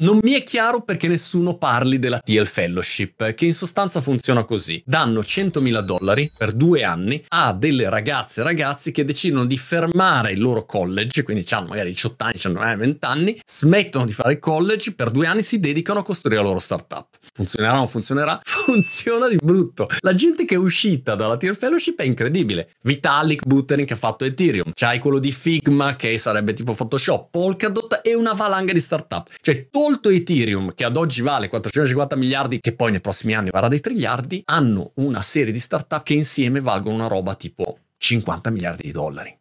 Non mi è chiaro perché nessuno parli della TL Fellowship, che in sostanza funziona così. Danno 100.000 dollari per due anni a delle ragazze e ragazzi che decidono di fermare il loro college, quindi hanno magari 18 anni, hanno 20 anni, smettono di fare college, per due anni si dedicano a costruire la loro startup. Funzionerà o non funzionerà? Funziona di brutto. La gente che è uscita dalla TL Fellowship è incredibile. Vitalik Buterin che ha fatto Ethereum, c'hai quello di Figma che sarebbe tipo Photoshop, Polkadot e una valanga di startup. Cioè, tolto Ethereum, che ad oggi vale 450 miliardi, che poi nei prossimi anni varrà dei triliardi, hanno una serie di startup che insieme valgono una roba tipo 50 miliardi di dollari.